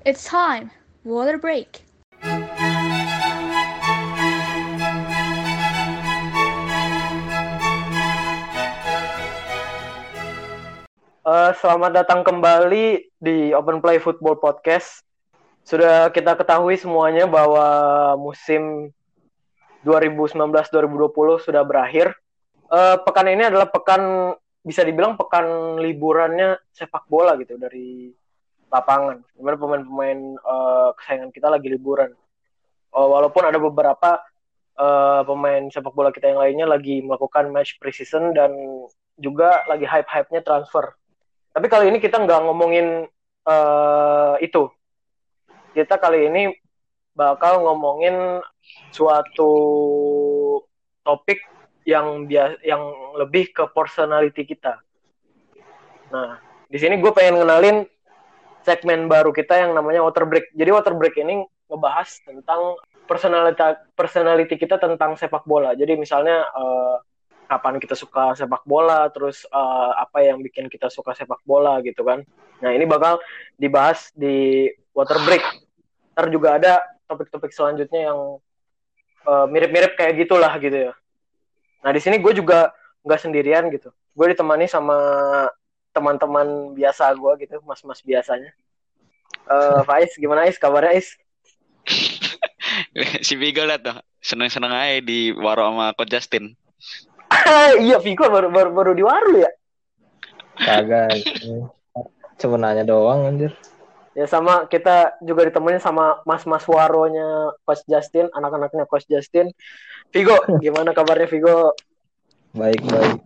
It's time. Water break. Uh, selamat datang kembali di Open Play Football Podcast. Sudah kita ketahui semuanya bahwa musim 2019-2020 sudah berakhir. Uh, pekan ini adalah pekan bisa dibilang pekan liburannya sepak bola gitu dari lapangan. Di mana pemain-pemain uh, kesayangan kita lagi liburan. Uh, walaupun ada beberapa uh, pemain sepak bola kita yang lainnya lagi melakukan match preseason dan juga lagi hype-hype-nya transfer tapi kali ini kita nggak ngomongin uh, itu. Kita kali ini bakal ngomongin suatu topik yang bias yang lebih ke personality kita. Nah, di sini gue pengen ngenalin segmen baru kita yang namanya water break. Jadi water break ini ngebahas tentang personality personality kita tentang sepak bola. Jadi misalnya uh, kapan kita suka sepak bola, terus uh, apa yang bikin kita suka sepak bola gitu kan. Nah ini bakal dibahas di water break. Ntar juga ada topik-topik selanjutnya yang uh, mirip-mirip kayak gitulah gitu ya. Nah di sini gue juga nggak sendirian gitu. Gue ditemani sama teman-teman biasa gue gitu, mas-mas biasanya. Uh, Faiz, gimana Is? Kabarnya Is? si Vigo lah tuh seneng-seneng aja di waro sama Coach Justin. iya Vigo baru baru baru di Waru ya kagak cuma nanya doang anjir ya sama kita juga ditemuin sama mas-mas waronya Coach Justin anak-anaknya Coach Justin Vigo gimana kabarnya Vigo baik baik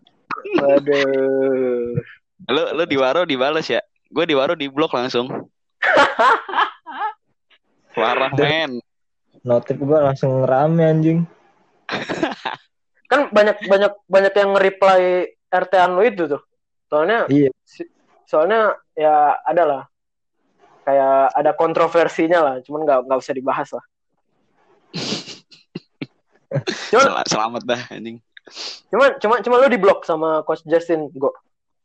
Waduh. Lu lu di Waro dibales ya? Gue di Waro di blok langsung. Parah men. Notif gue langsung rame anjing. kan banyak banyak banyak yang nge-reply RT-an lu itu tuh. Soalnya iya. soalnya ya ada lah. Kayak ada kontroversinya lah, cuman nggak nggak usah dibahas lah. cuman, Selamat dah anjing. Cuman cuman cuma lu di blok sama coach Justin go.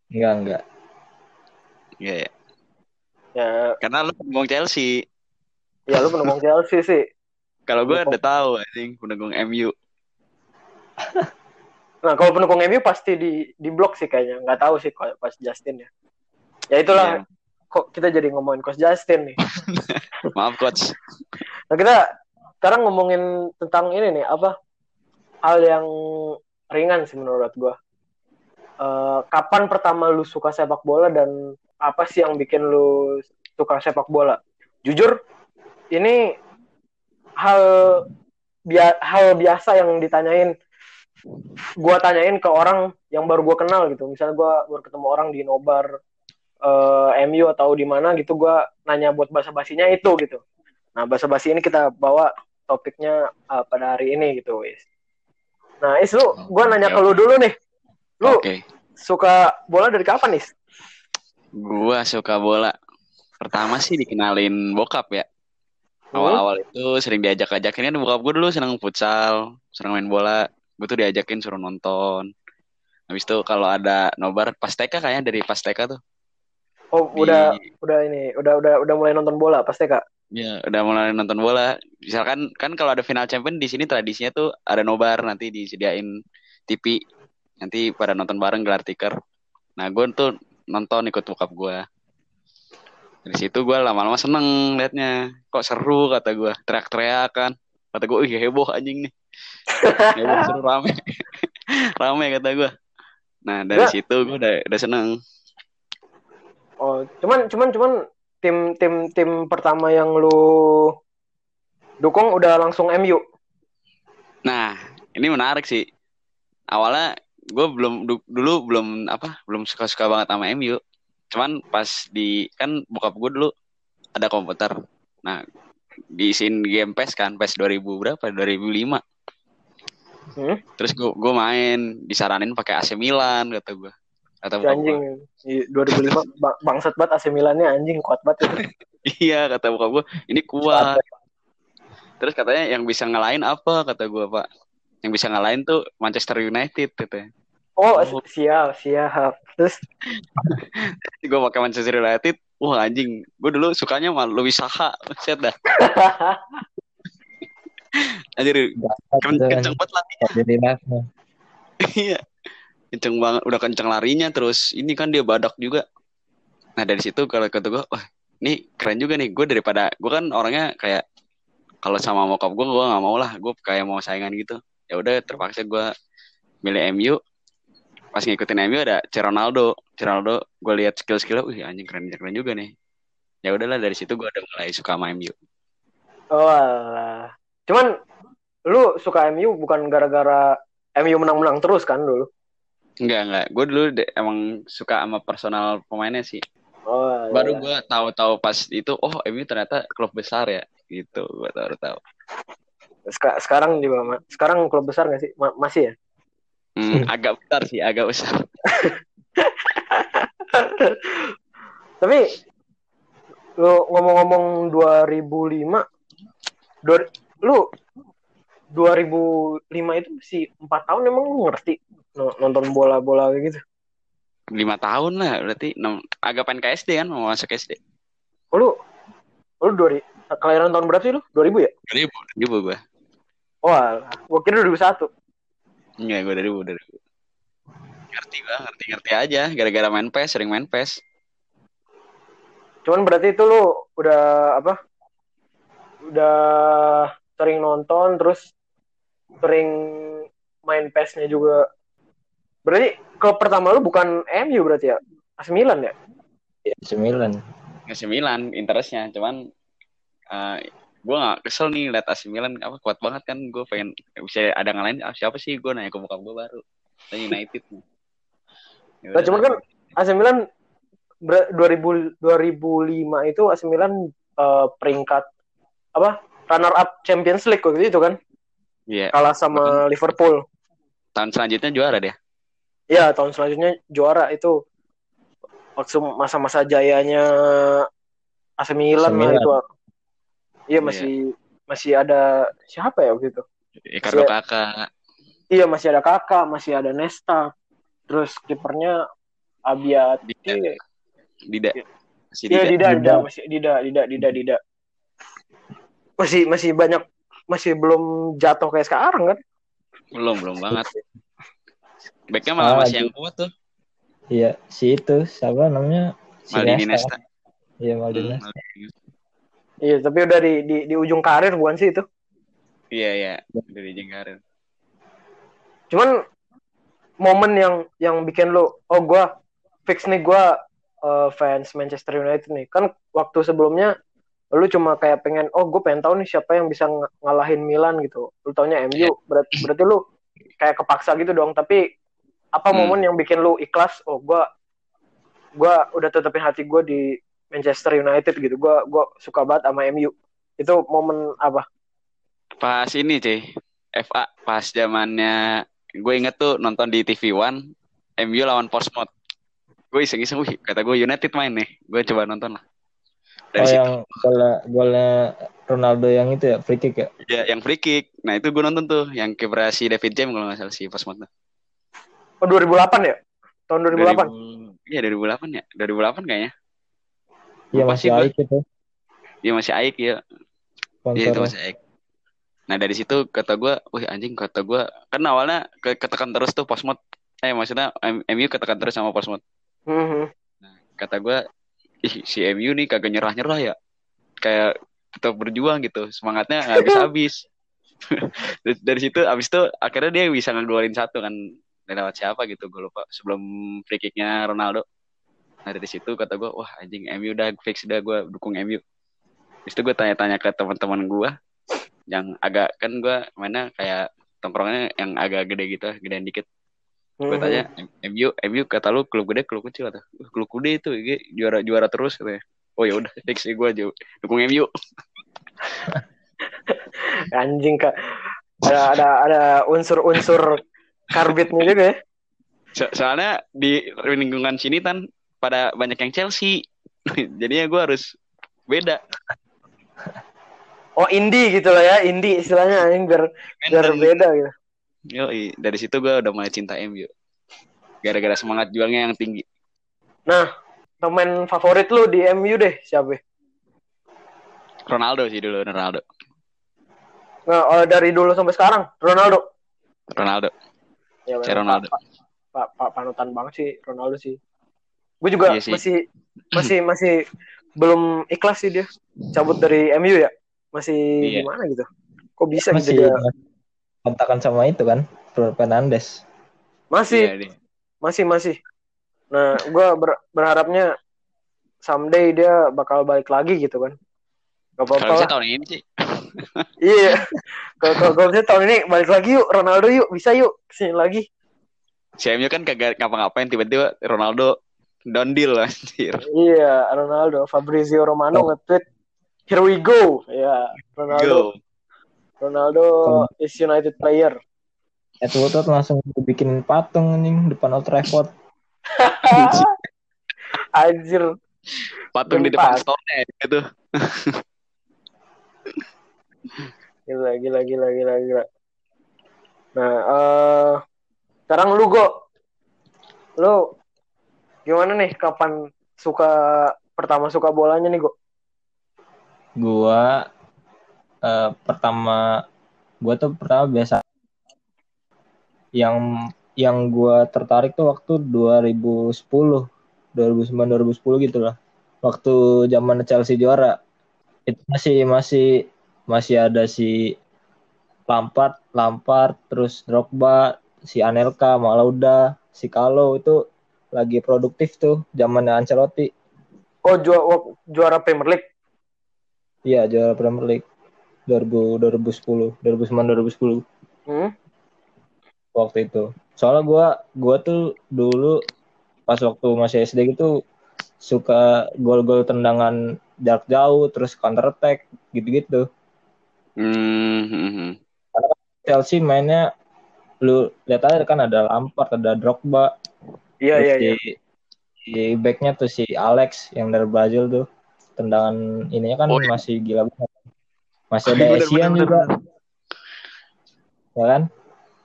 Enggak, enggak. Iya, ya. Ya. Karena lu pendukung Chelsea. Ya lu pendukung Chelsea sih. Kalau gue udah tahu anjing pendukung MU. Nah, kalau pendukung MU pasti di di blok sih kayaknya. Nggak tahu sih pas Justin ya. Ya itulah. Yeah. Kok kita jadi ngomongin Coach Justin nih. Maaf Coach. Nah, kita sekarang ngomongin tentang ini nih, apa? Hal yang ringan sih menurut gua. Uh, kapan pertama lu suka sepak bola dan apa sih yang bikin lu suka sepak bola? Jujur, ini hal bia hal biasa yang ditanyain gue tanyain ke orang yang baru gue kenal gitu. Misalnya gue baru ketemu orang di nobar uh, MU atau di mana gitu gue nanya buat bahasa basinya itu gitu. Nah bahasa basi ini kita bawa topiknya uh, pada hari ini gitu wis. Nah is lu gue nanya ke lu dulu nih lu okay. suka bola dari kapan nih gue suka bola. Pertama sih dikenalin bokap ya. Awal-awal itu sering diajak-ajakin. Kan bokap gue dulu senang futsal senang main bola. Gue tuh diajakin suruh nonton. Habis itu kalau ada nobar pas TK kayaknya dari pas TK tuh. Oh di... udah udah ini udah udah udah mulai nonton bola pas TK ya udah mulai nonton bola. Misalkan kan kalau ada final champion di sini tradisinya tuh ada nobar nanti disediain TV nanti pada nonton bareng gelar tiker. Nah gue tuh nonton ikut bokap gue dari situ gue lama-lama seneng liatnya. Kok seru kata gue teriak-teriak kan. Kata gue ih heboh anjing nih. Ya seru rame. Rame kata gue nah dari Gak. situ gue udah udah seneng. Oh cuman cuman cuman tim tim tim pertama yang lu dukung udah langsung MU nah ini menarik sih. Awalnya gue belum dulu belum apa belum suka suka banget sama MU cuman pas di kan bokap gue dulu ada komputer nah diisiin game PES kan PES 2000 berapa 2005 Hmm? Terus gue gue main disaranin pakai AC Milan kata gue. Kata si anjing gua. 2005 bang, bangsat banget AC Milannya anjing kuat banget itu. iya kata buka gue ini kuat. Terus katanya yang bisa ngalahin apa kata gue pak? Yang bisa ngalahin tuh Manchester United katanya. Oh, oh. siap siap. Terus gue pakai Manchester United wah anjing gue dulu sukanya mah Louis Saha set dah anjir kenceng, kenceng banget lah. Iya. Kenceng banget, udah kenceng larinya terus ini kan dia badak juga. Nah, dari situ kalau kata gue, wah, ini keren juga nih. Gue daripada gue kan orangnya kayak kalau sama mokap gue gue nggak mau lah, gue kayak mau saingan gitu. Ya udah terpaksa gue milih MU. Pas ngikutin MU ada C Ronaldo. C Ronaldo gue lihat skill-skillnya, wih anjing keren keren juga nih. Ya udahlah dari situ gue udah mulai suka sama MU. Oh, alah. Cuman lu suka MU bukan gara-gara MU menang-menang terus kan dulu? Enggak, enggak. Gue dulu de- emang suka sama personal pemainnya sih. Oh, Baru iya. gue tahu-tahu pas itu, oh MU ternyata klub besar ya. Gitu, gue baru tahu. Seka- sekarang juga ma- sekarang klub besar gak sih? Ma- masih ya? Hmm, agak besar sih, agak besar. Tapi lu ngomong-ngomong 2005 dua- lu 2005 itu masih empat tahun emang lu ngerti no- nonton bola-bola kayak gitu. Lima tahun lah, berarti agak pengen ke SD kan, mau masuk SD. Oh, lu lu 2000 kelahiran tahun berapa sih lu? 2000 ya? Ribu, ribu gue. Wah, gua kira 2001. Enggak, gue dari ribu, dari. Ngerti gue, ngerti-ngerti aja. Gara-gara main PES, sering main PES. Cuman berarti itu lu udah apa? Udah sering nonton terus sering main PES-nya juga. Berarti klub pertama lu bukan MU berarti ya? AC Milan ya? Ya, sembilan. Nggak sembilan, interestnya. Cuman eh gue gak kesel nih liat AC Milan apa kuat banget kan gue pengen bisa ada ngalahin ah, siapa sih gue nanya ke bokap gue baru Dan United Ya Nah, cuman lah. kan AC Milan ber- 2000 2005 itu AC Milan eh, peringkat apa? Runner up Champions League waktu itu kan? Iya, Kalah sama Liverpool. tahun selanjutnya juara deh Ya, tahun selanjutnya juara itu waktu masa-masa jayanya AC Milan, AC lah Milan. itu. Iya masih masih ada siapa ya waktu itu? Ricardo Iya. Kakak Iya masih ada Kakak, masih ada Nesta. Terus kipernya Abiat. Dida Iya, Dida masih Iya, Dida Dida, Dida, Dida. masih Dida, Dida, Dida, Dida. Masih masih banyak masih belum jatuh kayak sekarang kan? belum belum banget backnya malah Ah, masih gitu. yang kuat tuh Iya, si itu siapa namanya? Si Maldini Nesta. Nesta Iya, Maldini Hmm, Nesta. Iya, tapi udah di di, di ujung karir bukan sih itu? iya iya dari Jengkarin Cuman momen yang yang bikin lu oh gua fix nih gua eh, fans Manchester United nih. Kan waktu sebelumnya lu cuma kayak pengen oh gue pengen tahu nih siapa yang bisa ng- ngalahin Milan gitu. Lu taunya MU. Iya. Berarti, berarti lu kayak kepaksa gitu dong. Tapi apa Hmm. momen yang bikin lu ikhlas? Oh gua gua udah tetepin hati gua di Manchester United gitu. Gua gua suka banget sama MU. Itu momen apa? pas ini cuy FA pas zamannya gue inget tuh nonton di TV One MU lawan Portsmouth gue iseng-iseng wih kata gue United main nih gue coba nonton lah dari Oh, situ yang golnya, golnya Ronaldo yang itu ya, free kick ya? ya yang free kick nah itu gue nonton tuh yang kipernya si David James kalau nggak salah si Portsmouth tuh. Oh 2008 ya? Tahun 2008. 2000 iya 2008 ya 2008 kayaknya Iya, masih. Aik itu. dia masih Aik ya Iya itu masih Aik. Nah dari situ kata gue wih anjing kata gue kan awalnya ke- ketekan terus tuh Portsmouth eh maksudnya M- MU ketekan terus sama Portsmouth Mhm. kata gue ih si MU nih kagak nyerah nyerah ya. Kayak tetap berjuang gitu. Semangatnya nggak habis habis dari, situ abis itu akhirnya dia bisa ngegolin satu kan. Lewat siapa gitu gue lupa. Sebelum free kicknya Ronaldo nah dari situ kata gue wah anjing MU udah fix udah gue dukung MU Terus itu gue tanya-tanya ke teman-teman gue yang agak kan gue mana kayak tongkrongannya yang agak gede gitu gedean dikit. Gue Mhm. tanya MU MU kata lu klub gede klub kecil? Kata "Wah, klub gede itu juara juara terus katanya oh ya udah fix gue aja dukung MU anjing kak. Ada ada ada unsur-unsur karbitnya juga ya. So- soalnya di lingkungan sini kan pada banyak yang Chelsea jadinya gue harus beda oh indie gitu lah ya indie istilahnya anjing biar biar beda gitu Yoi, dari situ gue udah mulai cinta MU gara-gara semangat juangnya yang tinggi nah pemain favorit lu di MU deh siapa? Ronaldo sih dulu Ronaldo. Nah, eh, dari dulu sampai sekarang Ronaldo. Ronaldo. Ya, Ronaldo. Pak, pak, pak, panutan banget sih Ronaldo sih. Gue juga Iya sih. masih masih masih belum ikhlas sih dia cabut dari MU ya. Masih Iya. gimana gitu? Kok bisa Masih gitu dia? kontakan sama itu kan, Fernandes. Masih Iya, dia. masih masih. Nah, gue ber- berharapnya someday dia bakal balik lagi gitu kan. Gak apa-apa Kalau lah. tahun ini sih. Iya. Kalau kalau kalau bisa tahun ini balik lagi yuk Ronaldo yuk bisa yuk ke sini lagi. Si MU kan kagak ngapa-ngapain tiba-tiba Ronaldo down deal anjir. Iya Ronaldo Fabrizio Romano nge-tweet Here we go. Ya Ronaldo Go. Ronaldo is United player. Ed Woodward langsung dibikinin patung anjing depan Old Trafford. Anjir. Patung di depan store-nya gitu. Gila gila gila gila gila. Nah, eh sekarang lu go. Lu gimana nih kapan suka pertama suka bolanya nih go? Gua eh, pertama gua tuh pertama biasa. Yang yang gua tertarik tuh waktu 2010 2009 2010 gitu lah. Waktu zaman Chelsea juara. Itu masih masih masih ada si Lampard Lampard terus Drogba si Anelka Malauda si Kalo itu lagi produktif tuh zamannya Ancelotti Oh juara juara Premier League. Iya juara Premier League 2000 2010 2009 2010 Hmm? waktu itu. Soalnya gua gua tuh dulu pas waktu masih SD gitu suka gol-gol tendangan jarak jauh terus counter attack gitu-gitu. Hmm, hmm, hmm. Iya, Chelsea mainnya lu lihat aja kan ada Lampard, ada Drogba, Iya iya si, iya. si backnya tuh si Alex yang dari Brazil tuh tendangan ininya kan Oh, iya. masih gila banget. Masih ada Bener, Asian bener, juga, bener. ya kan?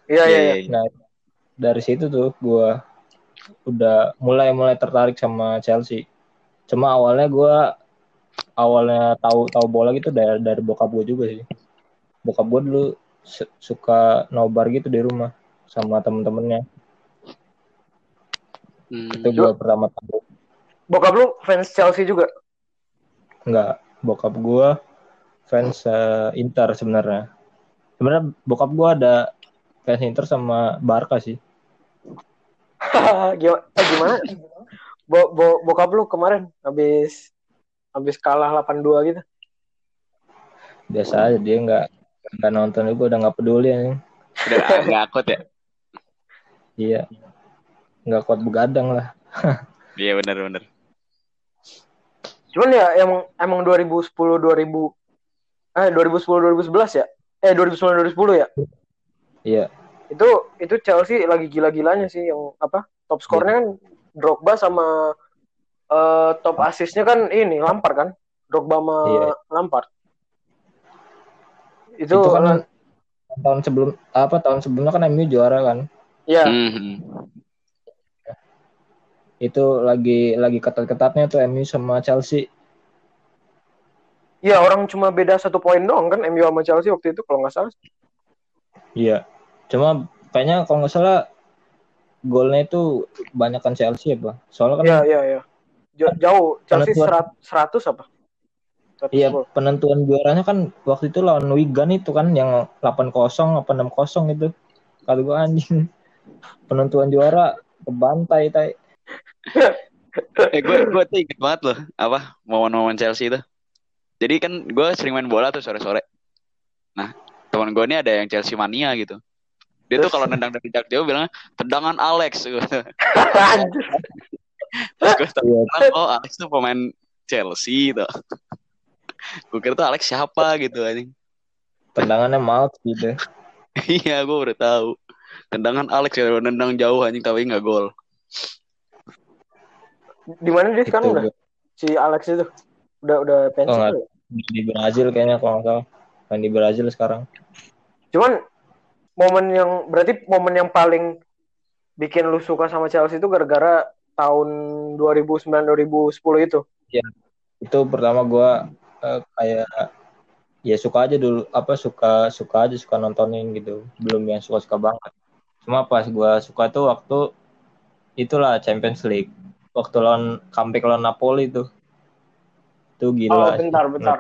Iya iya iya. Nah, dari situ tuh gua udah mulai mulai tertarik sama Chelsea. Cuma awalnya gua awalnya tahu tahu bola gitu dari dari bokap gue juga sih. Bokap gue dulu su- suka nobar gitu di rumah sama temen-temennya. Hmm. Itu gua pertama tahu. Bokap lu fans Chelsea juga? Enggak, bokap gua fans eh, Inter sebenarnya. Sebenarnya bokap gua ada fans Inter sama Barca sih. gimana? Eh, gimana? Bo, bo, bokap lu kemarin habis habis kalah 8-2 gitu. Biasa aja dia nggak nggak nonton juga udah nggak peduli anjing. Udah nggak- nggak akut ya? Iya. Nggak kuat begadang lah. Iya benar-benar. Cuman ya emang emang 2010 2000 eh 2010 2011 ya? Eh 2009 2010 ya? Iya. Itu itu Chelsea lagi gila-gilanya sih yang apa? Top skornya kan Drogba sama eh, top asisnya kan ini Lampard kan? Drogba sama Iya. Lampard. Itu, Itu kan tahun sebelum apa tahun sebelumnya kan MU juara kan. ya Hmm, hmm. Itu lagi lagi ketat-ketatnya tuh MU sama Chelsea. Iya orang cuma beda satu poin doang kan MU sama Chelsea waktu itu kalau nggak salah. Iya. Cuma kayaknya kalau nggak salah golnya itu banyakan Chelsea ya, Bang. Soalnya kan Iya iya iya. Ja- Jauh Chelsea Penentuan. serat, 100 apa? 100 Iya, gol. penentuan juaranya kan waktu itu lawan Wigan itu kan yang 8-0 apa 6-0 itu. Kata gua anjing. Penentuan juara kebantai tai. Eh gue gue tuh inget banget loh apa momen-momen Chelsea itu. Jadi kan gue sering main bola tuh sore-sore. Nah teman gue ini ada yang Chelsea mania gitu. Dia tuh kalau nendang dari jarak jauh bilangnya tendangan Alex. Terus gue tahu Iya. oh Alex tuh pemain Chelsea tuh. gue kira tuh Alex siapa gitu anjing. Tendangannya maut gitu. iya gue udah tahu. Tendangan Alex ya nendang jauh anjing tapi nggak gol. Di mana dia sekarang udah? Si Alex itu. Udah udah pensiun. Oh, ya? di Brazil kayaknya kalau nggak salah. Main di Brazil sekarang. Cuman momen yang berarti momen yang paling bikin lu suka sama Chelsea itu gara-gara tahun 2009 2010 itu. itu pertama gua eh, kayak ya suka aja dulu apa suka suka aja suka nontonin gitu belum yang suka suka banget cuma pas gua suka tuh waktu itulah Champions League waktu lawan comeback lawan Napoli tuh itu Oh, gila sih. bentar, bentar.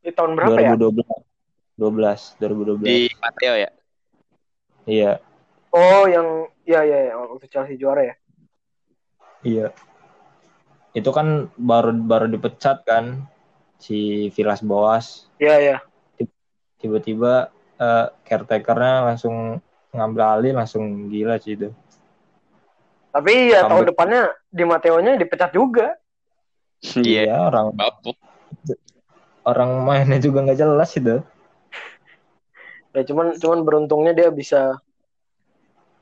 Di tahun berapa ya? 2012 12 2012 Di Mateo ya. iya Oh, yang ya ya ya waktu Chelsea juara ya. iya itu kan baru baru dipecat kan si Vilas Boas Iya, ya. tiba-tiba eh, caretakernya langsung ngambil alih langsung gila sih itu Tapi ya tahun Comeback. depannya di Mateonya dipecat juga. Iya. Iya, orang Bapuk. orang mainnya juga nggak jelas itu Ya cuman cuman beruntungnya dia bisa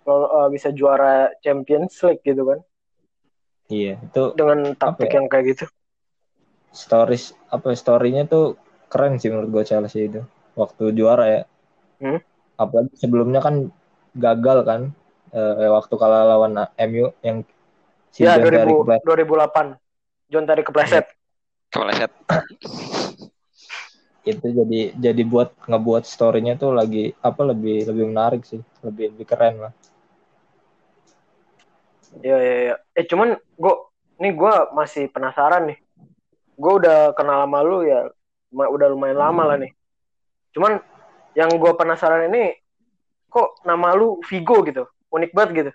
eh, bisa juara Champions League gitu kan iya itu dengan taktik Apa ya? yang kayak gitu. stories apa storynya tuh keren sih menurut gue Chelsea itu waktu juara ya Hmm. apalagi sebelumnya kan gagal kan eh, waktu kalah lawan MU yang si ya John Terry 2000, kepleset. 2008 John Terry kepleset. Kepleset. itu jadi jadi buat ngebuat storynya tuh lagi apa lebih lebih menarik sih lebih lebih keren lah Iya iya iya. Eh cuman gue nih gue masih penasaran nih. Gue udah kenal sama lu ya, ma- udah lumayan lama lah nih. Cuman yang gue penasaran ini kok nama lu Vigo gitu, unik banget gitu.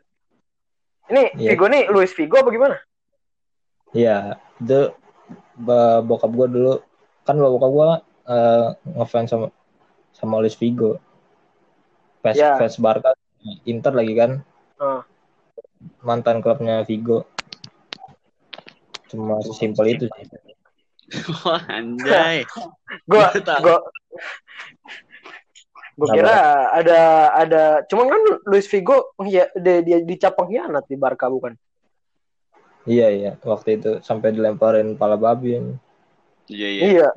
Ini Iya. Vigo nih Luis Vigo apa gimana? Iya, itu ba- bokap gue dulu kan bokap gue eh, ngefans sama sama Luis Figo. Fans Iya. fans Barca, Inter lagi kan Ah. mantan klubnya Vigo. Cuma sesimpel itu sih. Wah, anjay. Gue Gua. Gue kira ada ada cuman kan Luis Figo ya dia, dia dicap pengkhianat di Barca bukan? Iya iya, waktu itu sampai dilemparin pala babi. Iya, iya. Iya.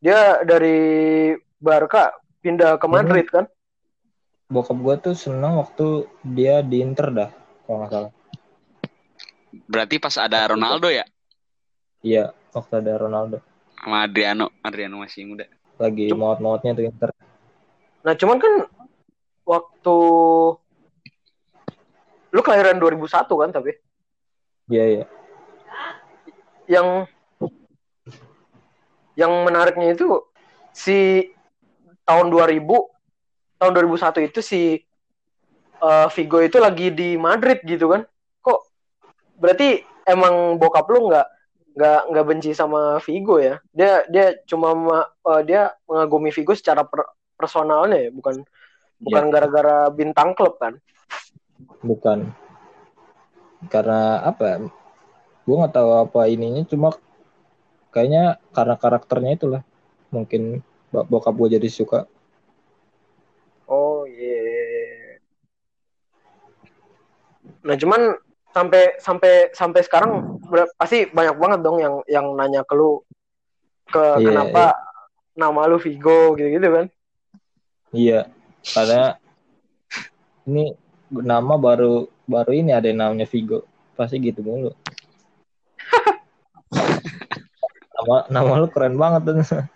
Dia dari Barca pindah ke Madrid kan? Bokap gue tuh seneng waktu dia di Inter dah, kalau nggak salah. Berarti pas ada Ronaldo ya? Iya, waktu ada Ronaldo Sama Adriano. Adriano masih muda. lagi maut-mautnya tuh Inter. Nah, cuman kan waktu lu kelahiran 2001 kan tapi Iya iya. yang yang menariknya itu si tahun 2000 tahun 2001 itu si eh, Vigo itu lagi di Madrid gitu kan. Kok berarti emang bokap lu nggak nggak nggak benci sama Vigo ya? Dia dia cuma ma- eh, dia mengagumi Vigo secara per- personalnya ya bukan bukan Iya. gara-gara bintang klub kan Bukan. Karena apa? ya, Gue nggak tahu apa ininya, cuma kayaknya karena karakternya itulah. Mungkin bo- bokap gue jadi suka. Oh iya. Nah cuman sampai sampai sampai sekarang pasti banyak banget dong yang yang nanya ke lu ke Iya, kenapa nama lu Vigo gitu-gitu kan? Iya, karena ini nama baru baru ini ada yang namanya Vigo. Pasti gitu mulu. nama nama lu keren banget tuh.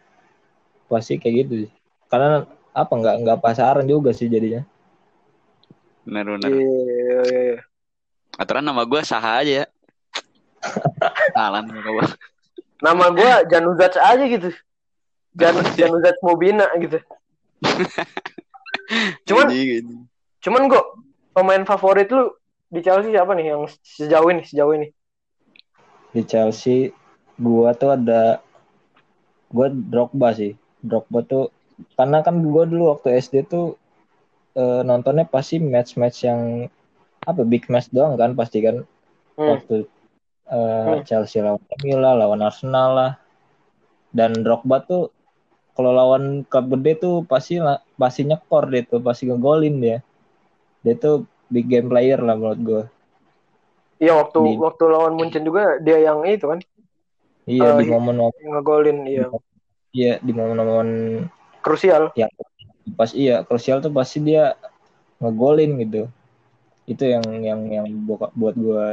Pasti kayak gitu sih. Karena apa nggak nggak pasaran juga sih jadinya. Bener, bener. Iya iya iya. Aturan nama gue Saha aja. Salah nama gue. Nama gua Januzaj aja gitu. Jan Januzaj Mobina gitu. Cuman cuman gua pemain favorit lu di Chelsea siapa nih yang sejauh ini sejauh ini? Di Chelsea gua tuh ada gua Drogba sih. Drogba tuh karena kan gua dulu waktu SD tuh eh, nontonnya pasti match-match yang apa big match doang kan pasti kan Hmm. waktu eh, Hmm. Chelsea lawan MU lah, lawan Arsenal lah. Dan Drogba tuh kalau lawan klub gede tuh pasti pasti nyekor dia tuh, pasti ngegolin dia. Dia tuh big game player lah menurut gua. Iya waktu Di- waktu lawan Munchen juga dia yang itu kan Iya Eh, di momen-momen ngegolin iya iya di momen-momen krusial. yang pas iya krusial tuh pasti dia ngegolin gitu. Itu yang yang yang buka- buat gua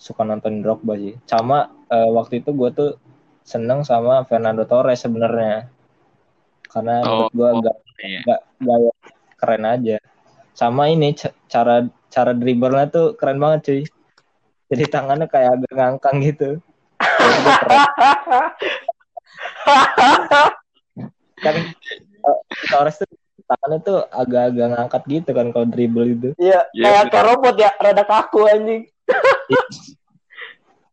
suka nonton Drogba sih. Sama eh, waktu itu gue tuh seneng sama Fernando Torres sebenarnya. Karena Oh, menurut gue oh. gak, Iya. gak, gaya keren aja. Sama ini ca- cara cara dribblenya tuh keren banget cuy. Jadi tangannya kayak agak ngangkang gitu. Kan eh, Torres tuh tangannya tuh agak-agak ngangkat gitu kan kalau dribble itu. Iya, Iya, kayak kayak robot ya, rada kaku anjing.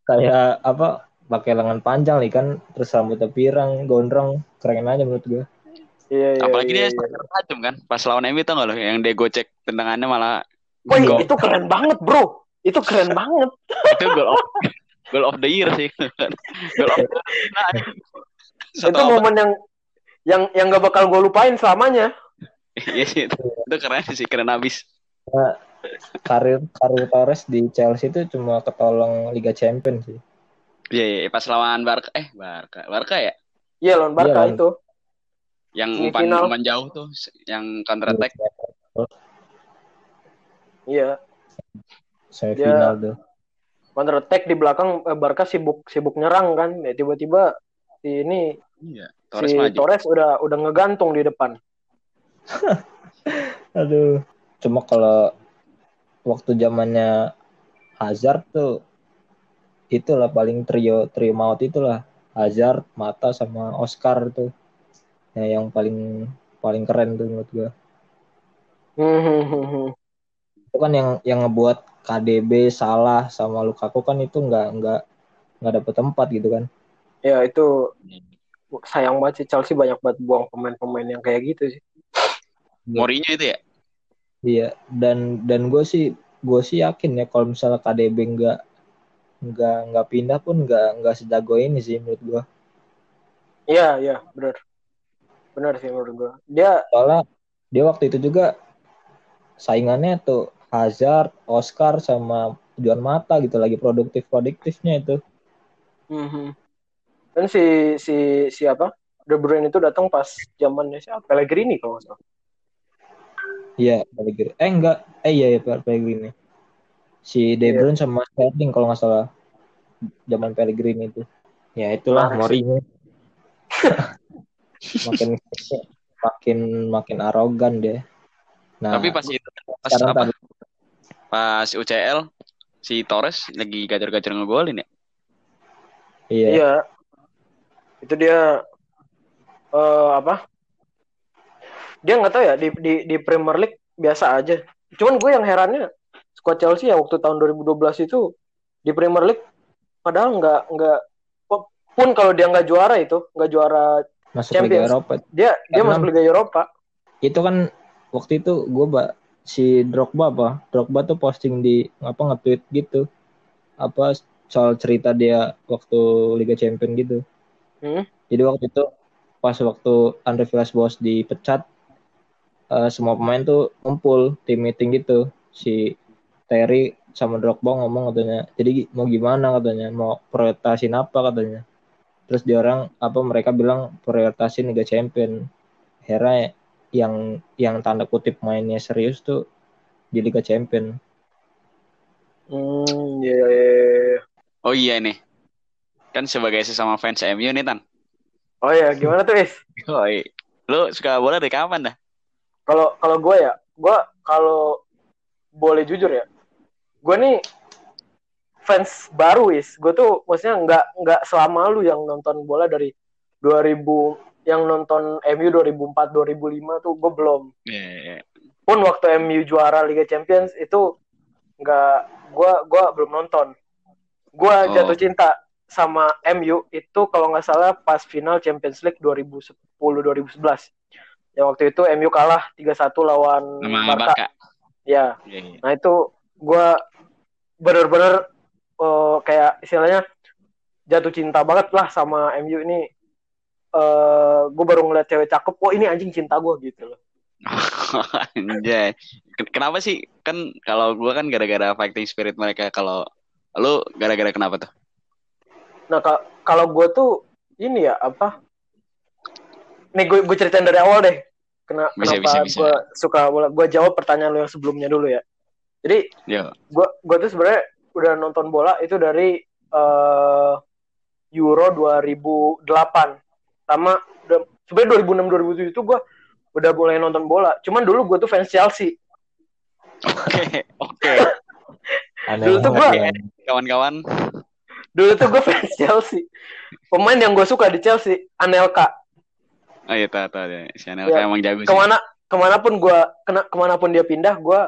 Kayak apa? Pakai lengan panjang nih kan, terus rambutnya pirang, gondrong, keren aja menurut gue. Iya, iya. Apalagi iya, dia iya. striker tajam kan. Pas lawan MU tau gak lo yang dia gocek tendangannya malah Woi, itu keren banget, Bro. Itu keren banget. itu goal of goal of the year sih. goal of the year. Nah, itu abad. momen yang yang yang gak bakal gue lupain selamanya. Iya sih itu, itu keren sih keren abis. Karir karir Torres di Chelsea itu cuma ketolong Liga Champions sih. Iya iya pas lawan Barca eh Barca Barca ya Iya, lawan Barca Iya, itu. Yang umpan umpan jauh tuh yang counter attack. Iya, Semifinal tuh. counter attack di belakang eh, Barca sibuk sibuk nyerang kan. Ya tiba-tiba si ini Iya. Torres si maju. Torres udah udah ngegantung di depan. Aduh. Cuma kalau waktu zamannya Hazard tuh itulah paling trio trio maut itulah Hazard, Mata sama Oscar tuh. Ya, yang paling paling keren tuh menurut gua. Hmm, hmm, hmm. Itu kan yang yang ngebuat KDB salah sama Lukaku kan itu nggak nggak nggak dapet tempat gitu kan. Ya itu sayang banget sih Chelsea banyak banget buang pemain-pemain yang kayak gitu sih. Mourinho itu ya. Iya, dan dan gue sih gue sih yakin ya kalau misalnya KDB nggak nggak nggak pindah pun nggak nggak sejago ini sih menurut gue. Iya, iya, benar. Benar sih menurut gua. Dia Soalnya dia waktu itu juga saingannya tuh Hazard, Oscar sama Juan Mata gitu lagi produktif produktifnya itu. Mhm. Dan si si siapa? De Bruyne itu datang pas zamannya siapa? Pellegrini kalau nggak salah. Iya, Pellegrini. Eh enggak, eh iya ya Pellegrini. Si De Iya. Bruyne sama Sterling kalau nggak salah zaman Pellegrini itu. Ya itulah. Mourinho. makin makin makin arogan deh. Nah, Tapi pas itu pas sekarang apa? tadi Pas UCL si Torres lagi gajar-gajar ngegolin ya. iya, Iya. Itu dia eh apa? Dia nggak tahu ya di di di Premier League biasa aja. Cuman gue yang herannya squad Chelsea ya waktu tahun 2012 itu di Premier League padahal nggak nggak pun kalau dia nggak juara itu nggak juara masuk Champions. Liga Eropa. dia dia masuk Liga Eropa. Itu kan waktu itu gue mbak si Drogba apa? Drogba tuh posting di apa nge-tweet gitu. Apa soal cerita dia waktu Liga Champion gitu. Hmm. Jadi waktu itu pas waktu Andre Villas-Boas dipecat eh, semua pemain tuh ngumpul tim meeting gitu. Si Terry sama Drogba ngomong katanya. Jadi mau gimana katanya? Mau prioritasin apa katanya? Terus dia orang apa mereka bilang prioritasin Liga Champion. Hera yang yang tanda kutip mainnya serius tuh di Liga Champion. Hmm, iya, iya, iya. Oh iya nih. Kan sebagai sesama fans MU nih Tan. Oh ya, gimana tuh, Is? Oi. Lu suka bola dari kapan dah? Kalau kalau gue ya, gue kalau boleh jujur ya, gue nih fans baru, Is. Gue tuh maksudnya nggak nggak selama lu yang nonton bola dari 2000 yang nonton MU 2004 2005 tuh gue belum. Iya. Pun waktu MU juara Liga Champions itu nggak gue gua belum nonton. Gue Oh. jatuh cinta sama MU itu kalau nggak salah pas final Champions League 2010 2011. Ya waktu itu MU kalah 3-1 lawan Barca. Ya, Iya, iya. nah itu gue bener-bener eh, kayak istilahnya jatuh cinta banget lah sama MU ini. Eh gue baru ngeliat cewek cakep, oh ini anjing cinta gue gitu loh. Anjay. Ken- Kenapa sih? Kan kalau gua kan gara-gara fighting spirit mereka. Kalau lu gara-gara kenapa tuh? Nah ka- kalau gue tuh ini ya apa? Nih gue gue ceritain dari awal deh. Kena, Bisa, kenapa bisa, bisa. gue suka bola? Gue jawab pertanyaan lu yang sebelumnya dulu ya. Jadi gue gue tuh sebenarnya udah nonton bola itu dari eh, Euro 2008 sama udah sebenarnya 2006 2007 itu gue udah mulai nonton bola. Cuman dulu gue tuh fans Chelsea. Oke, oke. Dulu tuh gua- ya. Kawan-kawan. Dulu tuh gue fans Chelsea. Pemain yang gue suka di Chelsea, Anelka. Oh iya, tahu tahu deh. Si Anelka Ya, emang jago sih. Ke mana ke mana pun gue kena ke mana pun dia pindah, gue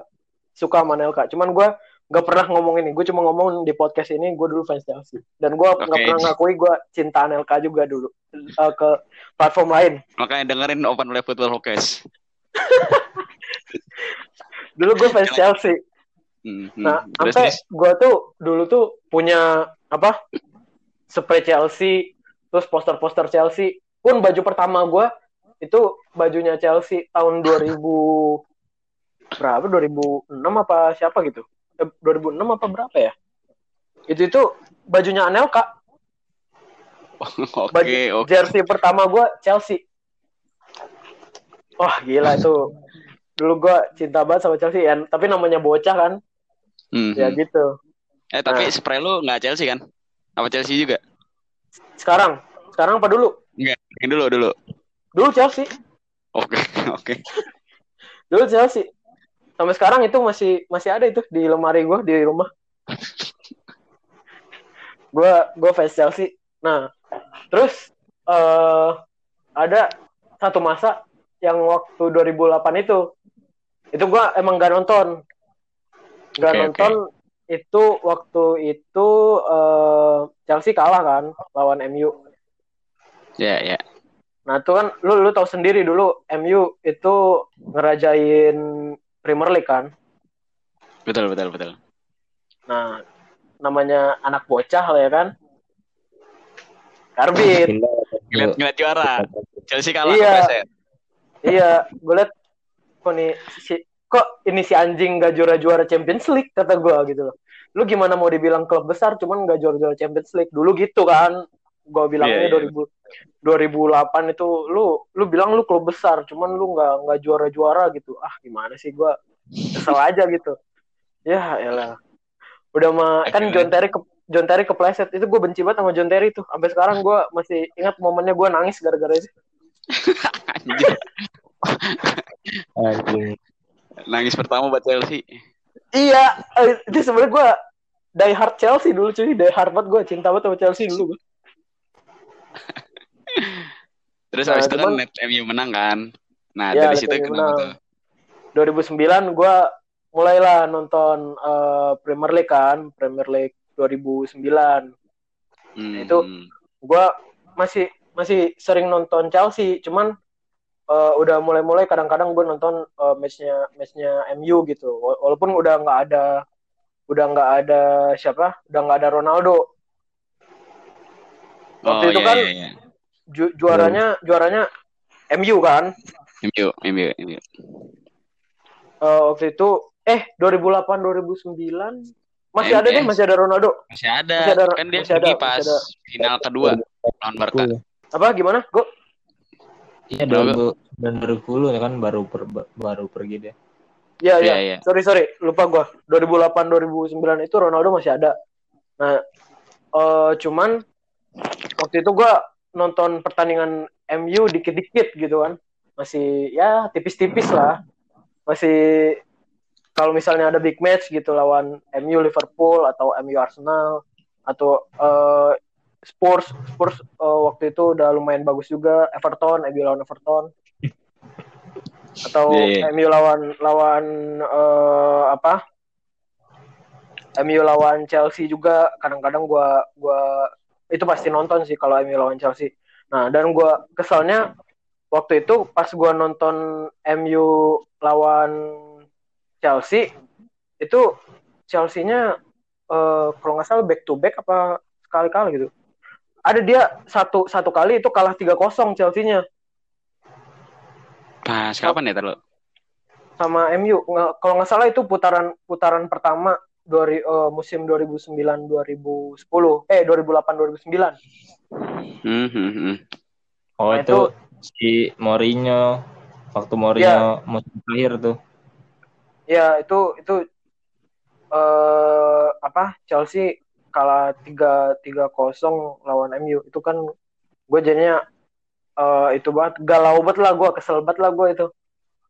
suka sama Anelka. Cuman gue nggak pernah ngomong ini. Gue cuma ngomong di podcast ini gue dulu fans Chelsea. Dan gue nggak Oke. pernah ngakui gue cinta Anelka juga dulu eh, ke platform lain. Makanya dengerin Open Play Football Hokes. Dulu gue fans Chelsea. Hmm, hmm. Nah, sampai gue tuh dulu tuh punya apa? Spray Chelsea, terus poster-poster Chelsea. Pun baju pertama gue itu bajunya Chelsea tahun 2000 berapa? 2006 apa siapa gitu? Eh, 2006 apa berapa ya? Itu itu bajunya Anelka. Oke, Baju oke. jersey pertama gue Chelsea. Wah gila itu. Dulu gue cinta banget sama Chelsea ya, tapi namanya bocah kan, Hmm, ya gitu. Eh, tapi Nah. spray lu nggak Chelsea kan? Apa Chelsea juga? Sekarang, sekarang apa dulu? Enggak, dulu dulu. Dulu Chelsea. Oke, oke. Dulu Chelsea. Sampai sekarang itu masih masih ada itu di lemari gue di rumah. gue gue fans Chelsea. Nah, terus eh ada satu masa yang waktu 2008 itu itu gue emang gak nonton. Gak oke. nonton itu waktu itu eh Chelsea kalah kan lawan MU. Ya, ya. Nah, itu kan lu lu tahu sendiri dulu MU itu ngerajain Premier League kan. Betul, betul, betul. Nah, namanya anak bocah lah ya kan. Karbit. Ngeliat, ngeliat juara. Chelsea kalah Iya. iya, gue liat kok nih si kok ini si anjing gak juara-juara Champions League kata gue gitu loh. Lu gimana mau dibilang klub besar cuman gak juara-juara Champions League dulu gitu kan. Gue bilangnya Iya, iya. 2000 2008 itu lu lu bilang lu klub besar cuman lu nggak nggak juara-juara gitu. Ah, gimana sih gue kesel aja gitu. Ya, elah. Udah mah kan. John Terry ke John Terry kepleset itu gue benci banget sama John Terry tuh sampai sekarang gue masih ingat momennya gue nangis gara-gara itu. Nangis pertama buat Chelsea. Iya, eh, itu sebenarnya gue die hard Chelsea dulu cuy, die hard banget gue cinta banget sama Chelsea dulu gue. Terus Nah, habis itu kan net MU menang kan. Nah, Iya, dari situ kenapa tuh? 2009 gue mulailah nonton eh, Premier League kan, Premier League 2009. Hmm, Itu- hmm. Gue masih masih sering nonton Chelsea, cuman eh, udah mulai-mulai kadang-kadang gue nonton eh, matchnya matchnya MU gitu, Wa- walaupun udah nggak ada udah nggak ada siapa, udah nggak ada Ronaldo. Waktu Oh, itu iya, kan iya, iya. Ju- juaranya juaranya MU kan. MU, MU, MU. Eh, waktu itu eh 2008 2009 masih ada MS. deh masih ada Ronaldo. Masih ada. Masih ada, kan dia masih ada, masih pas ada. final kedua lawan Barca. Apa gimana? Go. Iya, Ronaldo. 2010 ya kan baru per, baru pergi dia. Ya Iya, ya. iya. Sorry sorry, lupa gua. 2008 2009 itu Ronaldo masih ada. Nah, eh cuman waktu itu gua nonton pertandingan MU dikit-dikit gitu kan. Masih ya tipis-tipis lah. Masih kalau misalnya ada big match gitu lawan MU Liverpool atau MU Arsenal atau eh, Spurs Spurs eh, waktu itu udah lumayan bagus juga Everton MU lawan Everton atau Iya, iya. MU lawan lawan eh, apa MU lawan Chelsea juga kadang-kadang gua gua itu pasti nonton sih kalau MU lawan Chelsea. Nah, dan gua kesalnya waktu itu pas gua nonton MU lawan Chelsea itu Chelsea-nya eh, kalau nggak salah back to back apa sekali-kali gitu. Ada dia satu satu kali itu kalah 3-0 Chelsea-nya Pas kapan ya terlalu? sama MU. Kalau nggak salah itu putaran putaran pertama dari eh, musim 2009 2010 eh 2008 2009. Hmm, hmm. Oh, Nah, itu, si Mourinho waktu Mourinho musim terakhir tuh. Ya itu itu eh apa Chelsea kalah tiga tiga kosong lawan MU itu kan gue jadinya eh itu banget galau banget lah gue kesel banget lah gue itu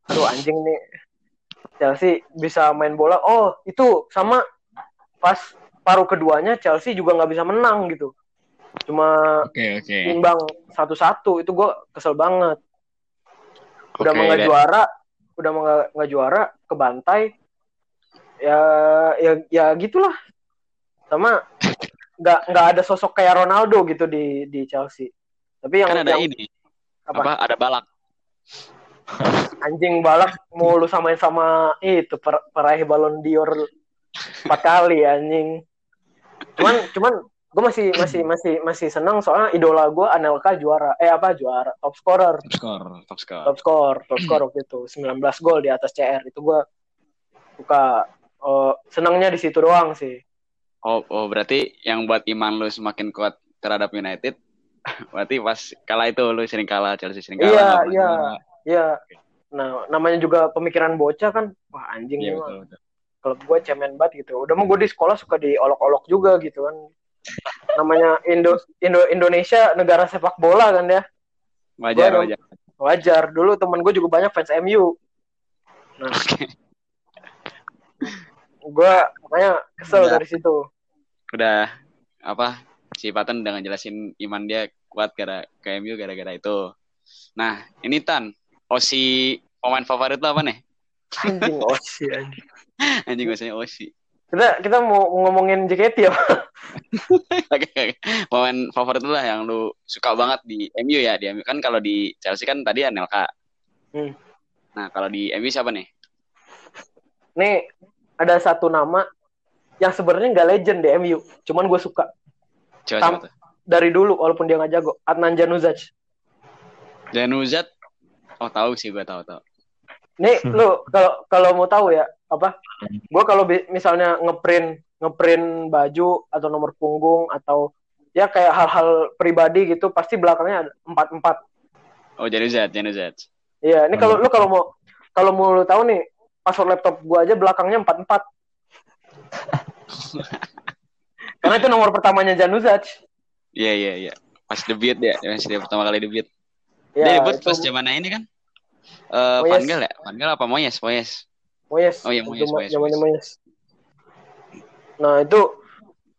aduh anjing nih Chelsea bisa main bola oh itu sama pas paruh keduanya Chelsea juga nggak bisa menang gitu cuma oke. imbang satu-satu itu gue kesel banget udah Oke, mau nggak juara udah mau nggak nggak juara ke bantai ya ya ya gitulah sama nggak nggak ada sosok kayak Ronaldo gitu di di Chelsea tapi yang, Kan ada yang ini. apa? Apa? Ada balak. Anjing balak mau lu samain sama itu per, peraih Ballon d'Or empat kali anjing. Cuman cuman gue masih masih masih masih seneng soalnya idola gue Anelka juara. Eh apa juara? Top scorer. Top score, top score. top score top score waktu itu. 19 gol di atas CR itu gue suka eh, senangnya di situ doang sih. Oh, oh berarti yang buat iman lu semakin kuat terhadap United berarti pas kalah itu lu sering kalah Chelsea sering kalah Iya, pernah iya. ya nah namanya juga pemikiran bocah kan wah anjing betul betul. kalau gue cemen banget gitu udah mau gue di sekolah suka diolok-olok juga gitu kan namanya Indo, Indo Indonesia negara sepak bola kan ya Wajar Gua- wajar. wajar dulu temen gue juga banyak fans MU nah gue makanya kesel Udah. dari situ Udah apa si Patton udah ngejelasin iman dia kuat gara ke MU gara-gara itu. Nah, ini Tan, Osi pemain favorit lo apa nih? anjing osi anjing Anjing biasanya Osi. kita kita mau ngomongin JKT ya Oke, pemain favorit lu lah yang lu suka banget di MU ya di MU kan kalau di Chelsea kan tadi Anelka. Hmm. Nah kalau di MU siapa nih? nih ada satu nama yang sebenarnya nggak legend di MU cuman gue suka Coba Tam- tuh? dari dulu walaupun dia nggak jago Adnan Januzaj Januzat. Oh tahu sih gue tahu tahu. nih lu kalau kalau mau tahu ya apa gue kalau misalnya ngeprint ngeprint baju atau nomor punggung atau ya kayak hal-hal pribadi gitu pasti belakangnya ada empat empat Oh Januzat, Januzat. iya ini kalau lu kalau mau kalau mau lu tahu nih password laptop gue aja belakangnya empat empat karena itu nomor pertamanya Januzaj Iya iya iya. Pas debut ya, pas dia pertama kali debut. Ya, dia debut itu pas zamannya ini kan. Eh Moyes. Ya? Van Gaal apa Moyes? Moyes. Moyes. Oh iya, Moyes, Zaman- Moyes, zamannya Moyes. Moyes. Nah itu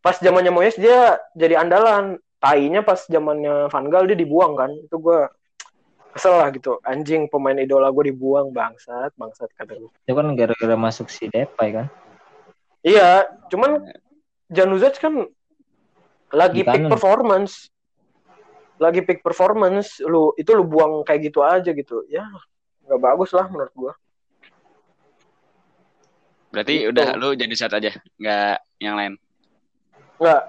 pas zamannya Moyes dia jadi andalan. Tainya pas zamannya Van Gaal dia dibuang kan. Itu gue kesel lah gitu. Anjing pemain idola gue dibuang bangsat, bangsat kata gue. Itu kan gara-gara masuk si Depay kan. Iya, cuman Januzaj kan lagi Di peak performance. Lagi peak performance, lu itu lu buang kayak gitu aja gitu. Ya, nggak bagus lah menurut gua. Berarti Gitu. udah lu jadi saat aja, nggak yang lain. Nggak,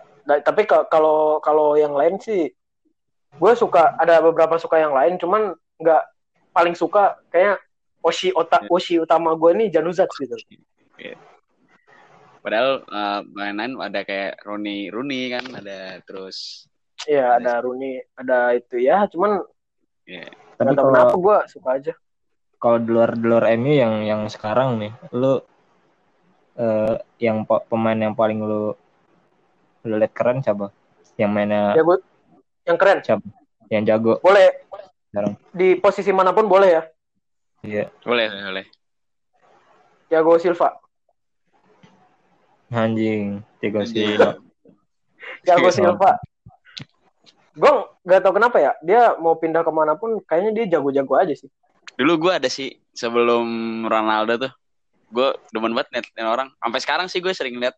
tapi ka- kalau kalau yang lain sih, gue suka ada beberapa suka yang lain, cuman nggak paling suka kayak Oshi ota, Ya. Oshi utama gue nih Januzaj gitu. Padahal eh, main lain ada kayak Rooney, Rooney kan, ada terus Iya ada Rooney, ada itu ya, cuman ya Tapi kalau kenapa gue suka aja. kalau di luar di luar MU yang yang sekarang nih, lu eh, yang pemain yang paling lu lu lihat keren siapa? Yang mainnya Ya gue yang keren, yang jago boleh sekarang. di posisi mana pun boleh ya. Iya. boleh boleh. Thiago Silva, Anjing, Thiago. Silva. Thiago Iya. Silva. Gue nggak tahu kenapa ya, dia mau pindah ke mana pun, kayaknya dia jago-jago aja sih. Dulu gue ada sih sebelum Ronaldo tuh, gue demen banget liat orang. Sampai sekarang sih gue sering liat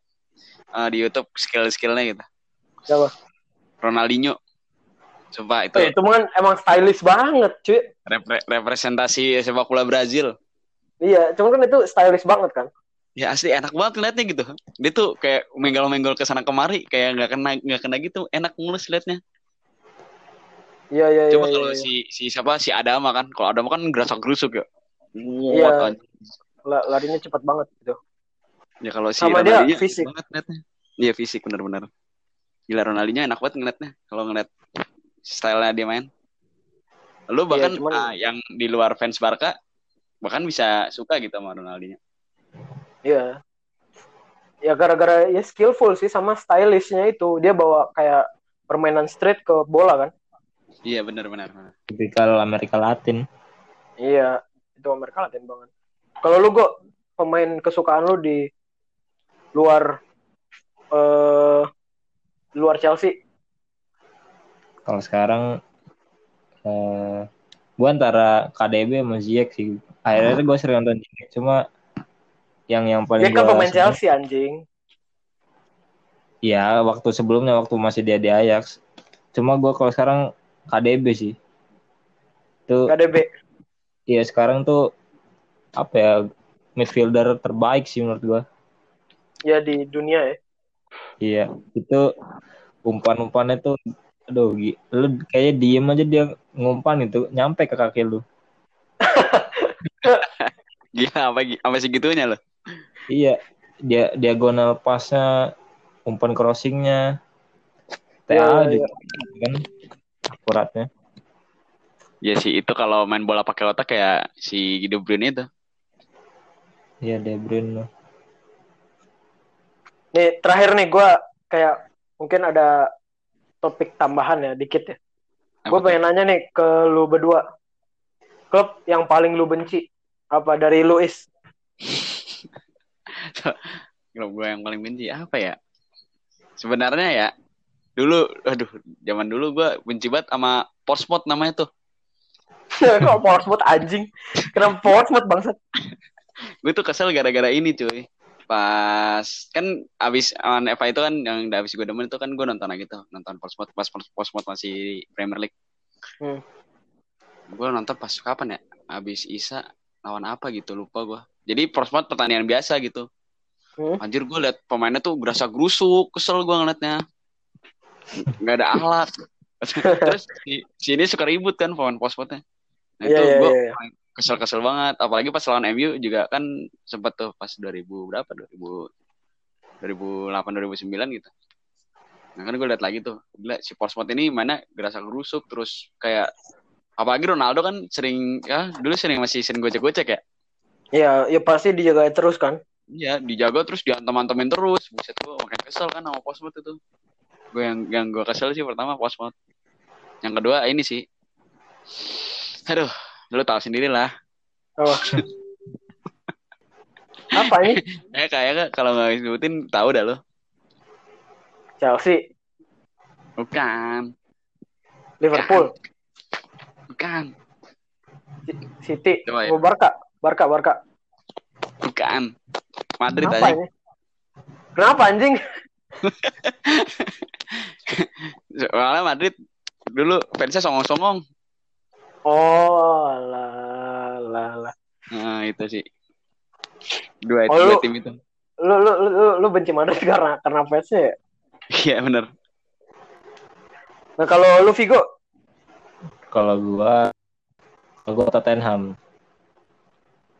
eh, di YouTube skill-skillnya gitu. Siapa? Ronaldinho. Sumpah itu Oh, itu kan emang stylish banget, cuy. repre- representasi sepak bola Brazil. Iya, cuman kan itu stylish banget kan. Ya asli enak banget ngeliatnya gitu. Dia tuh kayak menggol-menggol ke sana kemari, kayak nggak kena nggak kena gitu. Enak mulus liatnya. Iya, iya, Coba iya. kalau iya. si si siapa si Adama kan, kalau Adama kan gerasak gerusuk ya. Iya. Larinya cepat banget gitu. Ya kalau si Sama dia fisik. banget ngeliatnya. Iya fisik benar-benar. Gila Ronaldinho enak banget ngeliatnya kalau ngeliat stylenya dia main. Lu bahkan Iya, cuman- ah, yang di luar fans Barca bahkan bisa suka gitu sama Ronaldinho. Iya. ya gara-gara ya skillful sih sama stylishnya itu dia bawa kayak permainan street ke bola kan Iya benar benar. tipikal Amerika Latin. Iya itu Amerika Latin banget. Kalau lu kok pemain kesukaan lu di luar eh luar Chelsea? Kalau sekarang eh gue antara KDB sama Ziyech sih. Akhirnya gue sering nonton Ziyech cuma yang yang paling dia kan pemain seneng- Chelsea anjing. Iya, waktu sebelumnya waktu masih dia di Ajax. Cuma gue kalau sekarang KDB sih. Tuh, KDB iya sekarang tuh apa ya midfielder terbaik sih menurut gue. ya di dunia ya Iya, itu umpan-umpannya tuh, aduh, gi- lu kayaknya diem aja dia ngumpan itu nyampe ke kaki lu. Gila apa apa segitunya loh. Iya, dia diagonal pasnya, umpan crossingnya, TA iya, juga kan akuratnya. Ya sih itu kalau main bola pakai otak kayak si De Bruyne itu. Iya, De Bruyne. nih terakhir nih gue kayak mungkin ada topik tambahan ya dikit ya gue pengen nanya nih ke lu berdua klub yang paling lu benci apa dari Luis Klub gue yang paling benci apa ya? Sebenarnya ya dulu aduh zaman dulu gue benci banget sama Portsmouth namanya tuh. kok Portsmouth anjing kenapa Portsmouth bangsat Gue tuh kesel gara-gara ini cuy. Pas kan abis on FA itu kan yang udah abis gue demen itu kan gue nonton lagi tuh nonton Portsmouth pas Portsmouth masih Premier League. Hmm. Gue nonton pas kapan ya? Abis Isa lawan apa gitu lupa gue. Jadi Portsmouth pertandingan biasa gitu. Hmm. Anjir gue liat pemainnya tuh gerasa gerusuk, kesel gue ngeliatnya. Nggak ada alat. Terus si, si ini suka ribut kan pemain Portsmouthnya. Nah Iya, itu iya, gue iya, iya. kesel-kesel banget. Apalagi pas lawan MU juga kan sempet tuh pas 2000 berapa? 2000 2008 2009 gitu. Nah kan gue liat lagi tuh, gila si Portsmouth ini mana gerasa gerusuk terus kayak apalagi Ronaldo kan sering ya dulu sering masih sering gocek-gocek ya. ya ya pasti dijaga terus kan Iya, dijaga terus diantem-antemin terus. Buset gue makin kesel kan sama Portsmouth itu. Gue yang yang gue kesel sih pertama Portsmouth. Yang kedua ini sih. Aduh, lu tahu sendiri lah. apa apa ini Eh kayaknya kalau nggak disebutin tahu dah lo. Chelsea Bukan, Liverpool bukan, City Coba ya. oh, Barca Barca Barca bukan. Madrid Kenapa aja. ini kenapa anjing Soalnya Madrid dulu fansnya songong-songong. oh lah lah lah Nah itu sih. Dua, Oh, dua lu- tim itu. lu lu lu, lu, benci Madrid karena karena fansnya ya Iya bener. nah kalau lu Vigo Kalau gua kalau gua Tottenham.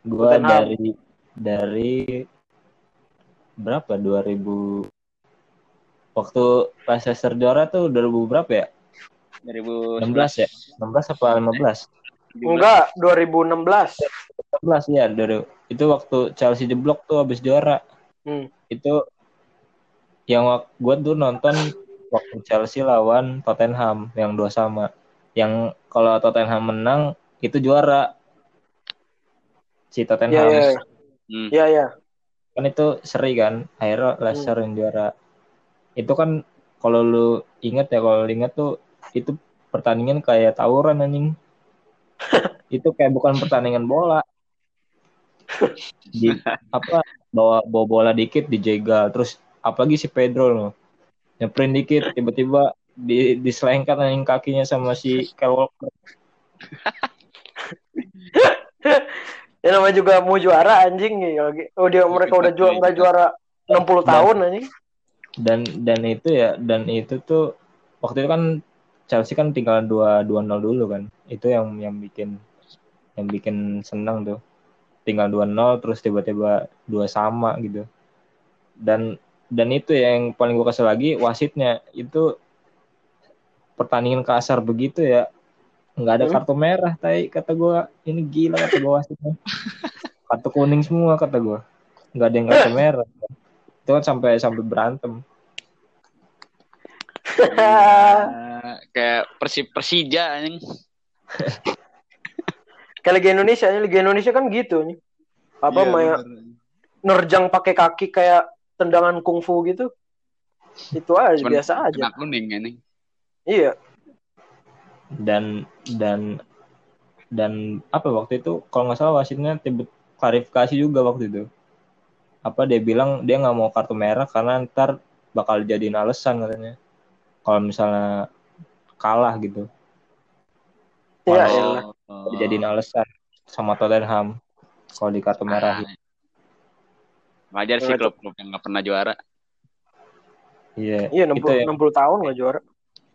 Gua Tottenham. dari dari berapa 2000 waktu Leicester juara tuh 2000 berapa ya? 16 ya? 16 apa 15? enggak 2016 16 ya dari itu waktu Chelsea jeblok tuh habis juara. Hmm. Itu yang wak- gua tuh nonton waktu Chelsea lawan Tottenham yang dua sama. Yang kalau Tottenham menang itu juara si Iya Tottenham. iya Hmm. iya iya Kan itu seri kan. Akhirnya Leicester yang juara. Itu kan kalau lu inget ya kalau inget tuh itu pertandingan kayak tawuran anjing. itu kayak bukan pertandingan bola. Di apa bawa bawa bola dikit dijegal terus apalagi si Pedro loh. Nyeprin dikit tiba-tiba di diselengkat anjing kakinya sama si Kyle Walker. ya namanya juga mau juara anjing ya lagi oh dia mereka udah juara nggak juara 60 tahun anjing dan dan itu ya dan itu tuh waktu itu kan Chelsea kan tinggal dua dua nol dulu kan. Itu yang yang bikin yang bikin senang tuh. Tinggal dua nol terus tiba-tiba dua sama gitu. Dan dan itu yang paling gue kesel lagi wasitnya. Itu pertandingan kasar begitu ya. Nggak ada Hmm. kartu merah tai kata gue ini gila kata gue wasitnya. Kartu kuning semua kata gue nggak ada yang kartu merah itu kan sampai sampai berantem Eh, kayak Persib Persija anjing. Kayak Liga Indonesia, Liga Indonesia kan gitu nih. Apa Iya, main nerjang pakai kaki kayak tendangan kungfu gitu. Itu aja Cuman biasa aja. Kena kuning anjing. Iya. dan dan dan apa waktu itu kalau nggak salah wasitnya tiba klarifikasi juga waktu itu apa dia bilang dia nggak mau kartu merah karena ntar bakal jadiin alasan katanya kalau misalnya kalah gitu Iya, Kalau- elah. Oh. jadiin alasan sama Tottenham kalau di kartu merah Ah. Wajar sih klub-klub yang nggak pernah juara. iya Iya, itu 60, yang, 60 tahun nggak juara.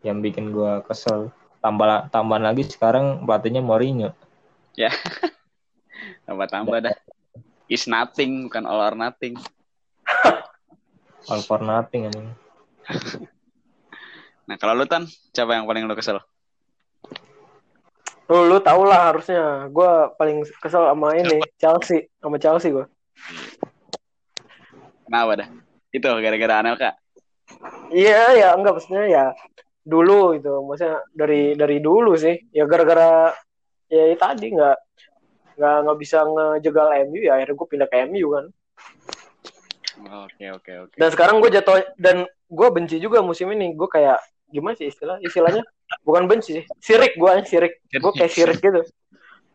yang bikin gua kesel tambah tambahan lagi sekarang pelatihnya Mourinho Tambah-tambah dah. Is nothing, bukan all or nothing. all for nothing anjing. Nah, kalau lu Tan, siapa yang paling lu kesel? Lu, lu tau lah harusnya. Gue paling kesel sama ini. Chelsea. Sama Chelsea gue. Kenapa dah? Itu gara-gara Anelka. Iya, ya enggak maksudnya ya dulu gitu. Maksudnya dari dari dulu sih. Ya gara-gara ya itu tadi nggak nggak nggak bisa ngejegal MU ya akhirnya gue pindah ke MU kan. Oke, oke, oke. Dan sekarang gue jatuh dan gue benci juga musim ini. Gue kayak gimana sih istilah istilahnya? Bukan benci sih, sirik gue sirik. Gue kayak sirik gitu.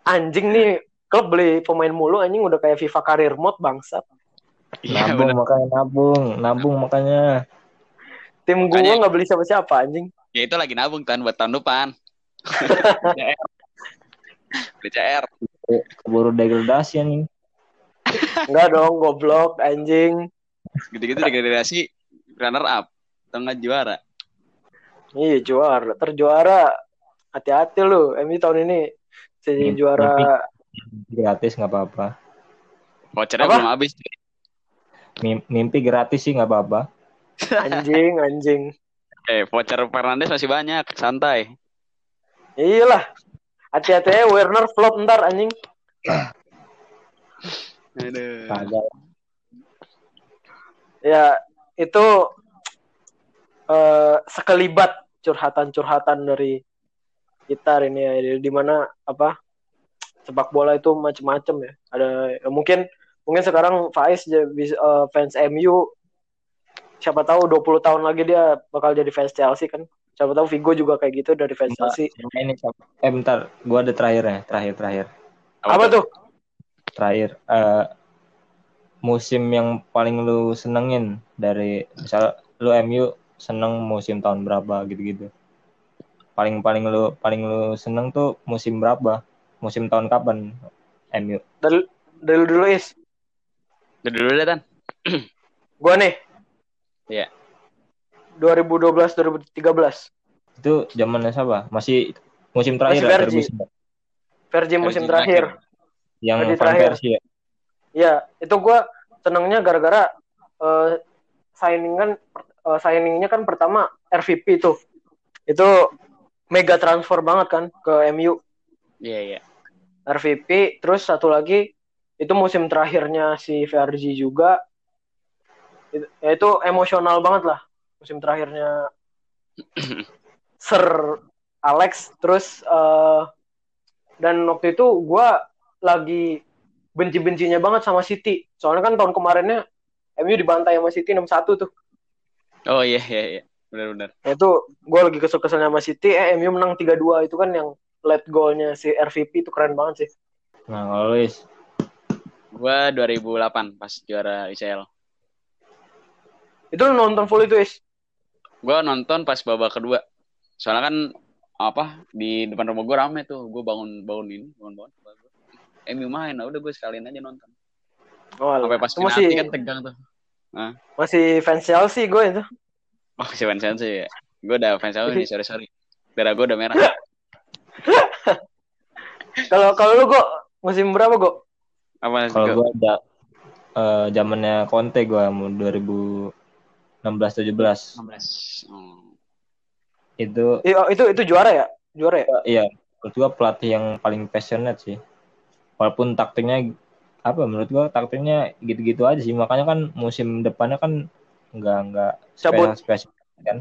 Anjing nih klub beli pemain mulu anjing udah kayak FIFA Career Mode bangsat. Iya, nabung bener. makanya nabung nabung makanya Tim gue nggak beli siapa-siapa anjing. Ya itu lagi nabung Tan buat tahun depan. BCR. Keburu degradasi anjing Enggak dong, goblok anjing. Gitu-gitu degradasi runner up. Tengah juara. Iya juara, terjuara. Hati-hati lu, MU tahun ini jadi Mimpi- juara. gratis nggak apa-apa Vouchernya Apa? belum habis. Mim- mimpi gratis sih nggak apa-apa Anjing, anjing. Eh, voucher Fernandes masih banyak. Santai. Iyalah. Hati-hati ya, Werner flop ntar anjing. Aduh. Ya, itu eh sekelibat curhatan-curhatan dari kita ini ya. Di mana apa sepak bola itu macem-macem ya. Ada ya mungkin mungkin sekarang Faiz eh, fans MU siapa tahu 20 tahun lagi dia bakal jadi fans Chelsea kan. Siapa tahu Vigo juga kayak gitu dari fans. Chelsea. Ini eh bentar gua ada terakhirnya terakhir terakhir Apa tuh? terakhir eh musim yang paling lu senengin dari misal lu MU seneng musim tahun berapa gitu-gitu paling paling lu paling lu seneng tuh musim berapa musim tahun kapan MU Dari dari lu dulu is. Udah dulu deh Tan. Gua nih. Iya. 2012 2013. itu zamannya siapa masih musim terakhir Masih ya, Vergi. Ferguson? Vergi musim Vergi terakhir. yang Vergi Van terakhir. Persie ya? Ya, itu gua senengnya gara-gara eh signingan eh, signingnya kan pertama RVP itu. Itu mega transfer banget kan ke MU. Iya, iya. RVP terus satu lagi itu musim terakhirnya si Vergi juga. Itu, ya itu emosional banget lah musim terakhirnya Sir Alex terus eh dan waktu itu gua lagi benci-bencinya banget sama City. Soalnya kan tahun kemarinnya MU dibantai sama City 6-1 tuh. Oh iya, iya, iya. Benar-benar. Nah, itu gue lagi kesel-keselnya sama City, eh MU menang 3-2 itu kan yang late goalnya si RVP itu keren banget sih. nah kalau Luis Gua 2008 pas juara ICL. Itu lu nonton full itu, Is? Gua nonton pas babak kedua. Soalnya kan apa di depan rumah gua rame tuh. Gua bangun bangun ini, bangun bangun. MU main, nah udah gue sekalian aja nonton. Oh. Sampai pas Itu masih, penalti kan tegang tuh. masih fans Chelsea gue itu. Oh, si fans Chelsea ya. Gue udah fans Chelsea nih, sorry sorry. Darah gue udah merah. Kalau kalau lu kok musim berapa kok? Apa kalau Go? gua ada eh, zamannya Conte gua mau 2016 17 16. Oh. itu Itu itu juara ya? Juara ya? iya menurut gua pelatih yang paling passionate sih walaupun taktiknya apa menurut gua taktiknya gitu-gitu aja sih makanya kan musim depannya kan nggak nggak Cabut. spesial spesial kan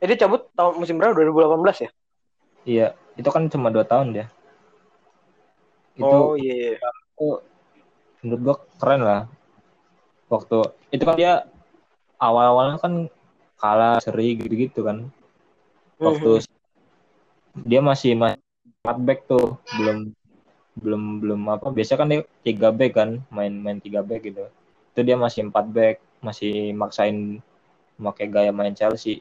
Jadi cabut tahun musim berapa? 2018 ya? iya itu kan cuma dua tahun dia itu oh iya. iya. itu menurut gua keren lah waktu itu kan dia awal-awalnya kan kalah seri gitu-gitu kan. Waktu dia masih masih empat back tuh belum belum belum apa biasa kan dia tiga back kan main main tiga back gitu. Itu dia masih empat back masih maksain pakai gaya main Chelsea.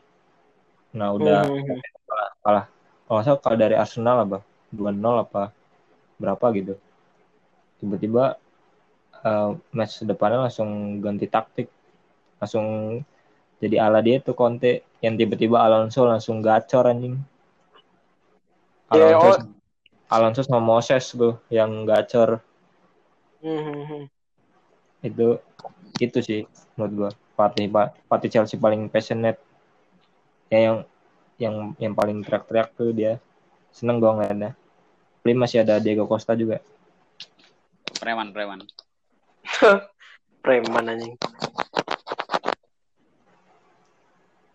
Nah udah Mhm. kalah. Kalah kalau salah kalah dari Arsenal apa? 2-0 apa berapa gitu. Tiba-tiba eh, match depannya langsung ganti taktik langsung jadi ala dia tuh Conte yang tiba-tiba Alonso langsung gacor anjing Iya, Alonso, oh. Alonso sama Moses tuh yang gacor Mhm. itu itu sih menurut gua pelatih pelatih Chelsea paling passionate ya yang yang yang paling teriak-teriak tuh dia seneng gua ngeliatnya Tapi masih ada Diego Costa juga Preman, preman. Preman anjing.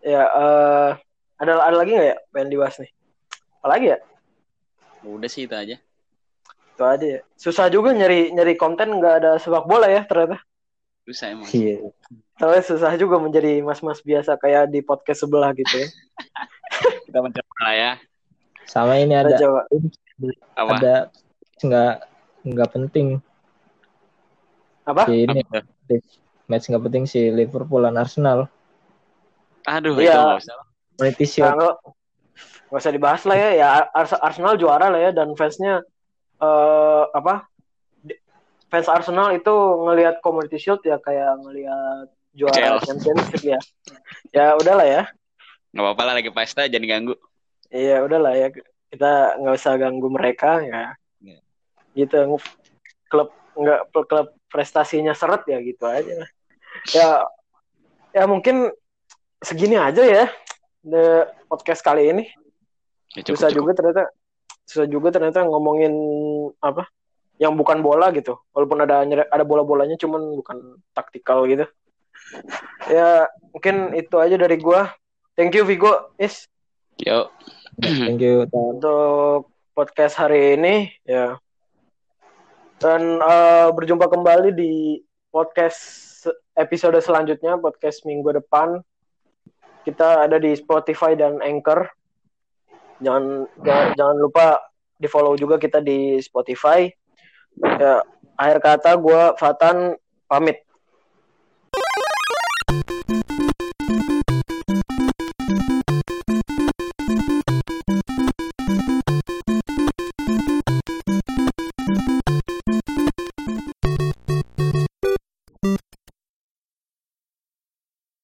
Ya, eh ada ada lagi nggak ya pengen dibahas nih? Apalagi ya? Udah sih itu aja. Itu aja ya. Susah juga nyari nyari konten nggak ada sepak bola ya ternyata. Susah emang. iya Tapi susah juga menjadi mas-mas biasa kayak di podcast sebelah gitu ya. Kita mencoba lah ya. sama ini ada coba. Apa? ada nggak nggak penting Apa? si ini Apa match nggak penting si Liverpool dan Arsenal Aduh, Iya. itu nggak usah. Community Nah, Shield nggak nggak usah dibahas lah ya. Ya Ars- Arsenal juara lah ya dan fansnya eh apa? Fans Arsenal itu ngelihat Community Shield ya kayak ngelihat juara Cel. Championship ya. Ya udahlah ya. Nggak apa-apa lah lagi pesta, jangan ganggu. Iya udahlah ya kita nggak usah ganggu mereka ya. Iya. Gitu klub nggak klub prestasinya seret ya gitu aja. Ya ya mungkin segini aja ya the podcast kali ini. Ya, cukup, susah cukup. juga ternyata susah juga ternyata ngomongin apa yang bukan bola gitu. Walaupun ada ada bola-bolanya cuman bukan taktikal gitu. Ya mungkin itu aja dari gua. Thank you Vigo. Is Yuk. thank you untuk podcast hari ini ya dan eh, berjumpa kembali di podcast episode selanjutnya podcast minggu depan kita ada di Spotify dan Anchor. Jangan jangan, jangan lupa di follow juga kita di Spotify. Ya akhir kata gue Fatan pamit